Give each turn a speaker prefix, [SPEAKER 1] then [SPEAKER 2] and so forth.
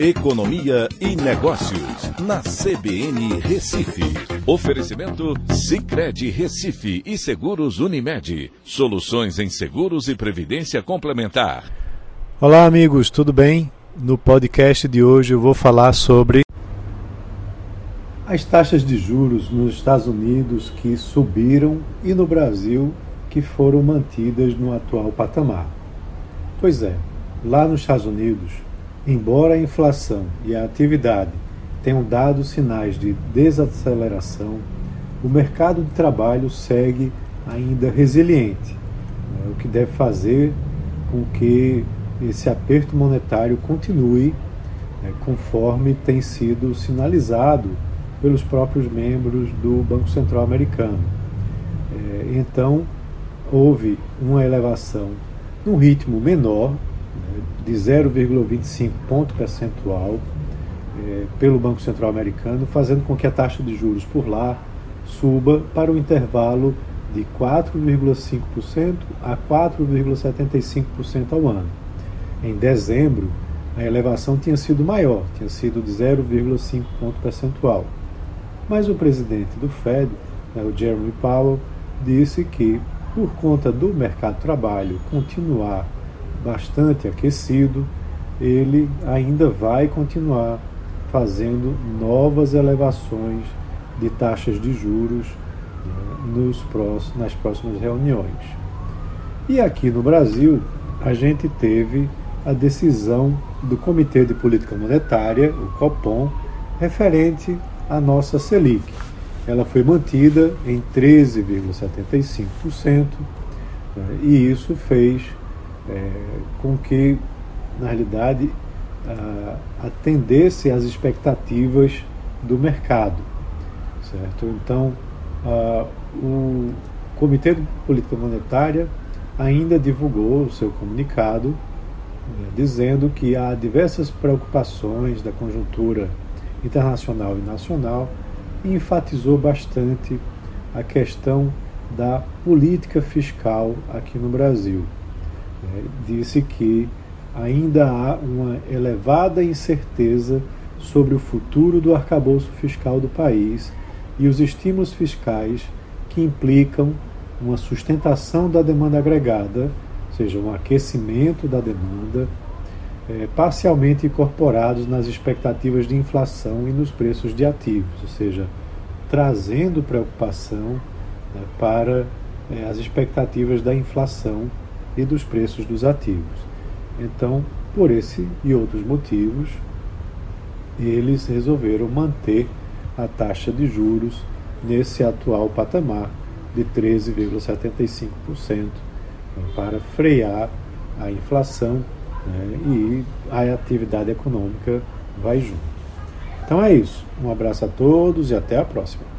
[SPEAKER 1] Economia e Negócios, na CBN Recife. Oferecimento Cicred Recife e Seguros Unimed. Soluções em seguros e previdência complementar.
[SPEAKER 2] Olá, amigos, tudo bem? No podcast de hoje eu vou falar sobre as taxas de juros nos Estados Unidos que subiram e no Brasil que foram mantidas no atual patamar. Pois é, lá nos Estados Unidos, embora a inflação e a atividade tenham dado sinais de desaceleração, o mercado de trabalho segue ainda resiliente, né, o que deve fazer com que esse aperto monetário continue né, conforme tem sido sinalizado pelos próprios membros do Banco Central Americano. É, então, houve uma elevação num ritmo menor, de 0,25 ponto percentual, é, pelo Banco Central Americano, fazendo com que a taxa de juros por lá suba para o um intervalo de 4,5% a 4,75% ao ano. Em dezembro, a elevação tinha sido maior, tinha sido de 0,5 ponto percentual. Mas o presidente do Fed, né, o Jeremy Powell, disse que por conta do mercado de trabalho continuar bastante aquecido, ele ainda vai continuar fazendo novas elevações de taxas de juros né, nos próximos, nas próximas reuniões. E aqui no Brasil, a gente teve a decisão do Comitê de Política Monetária, o COPOM, referente à nossa Selic ela foi mantida em 13,75%, né, e isso fez é, com que, na realidade, atendesse às expectativas do mercado. Certo? Então, o Comitê de Política Monetária ainda divulgou o seu comunicado né, dizendo que há diversas preocupações da conjuntura internacional e nacional e enfatizou bastante a questão da política fiscal aqui no Brasil. É, disse que ainda há uma elevada incerteza sobre o futuro do arcabouço fiscal do país e os estímulos fiscais que implicam uma sustentação da demanda agregada, ou seja, um aquecimento da demanda, é, parcialmente incorporados nas expectativas de inflação e nos preços de ativos, ou seja, trazendo preocupação né, para é, as expectativas da inflação e dos preços dos ativos. Então, por esse e outros motivos, eles resolveram manter a taxa de juros nesse atual patamar de 13,75% né, para frear a inflação né, e a atividade econômica vai junto. Então é isso. Um abraço a todos e até a próxima.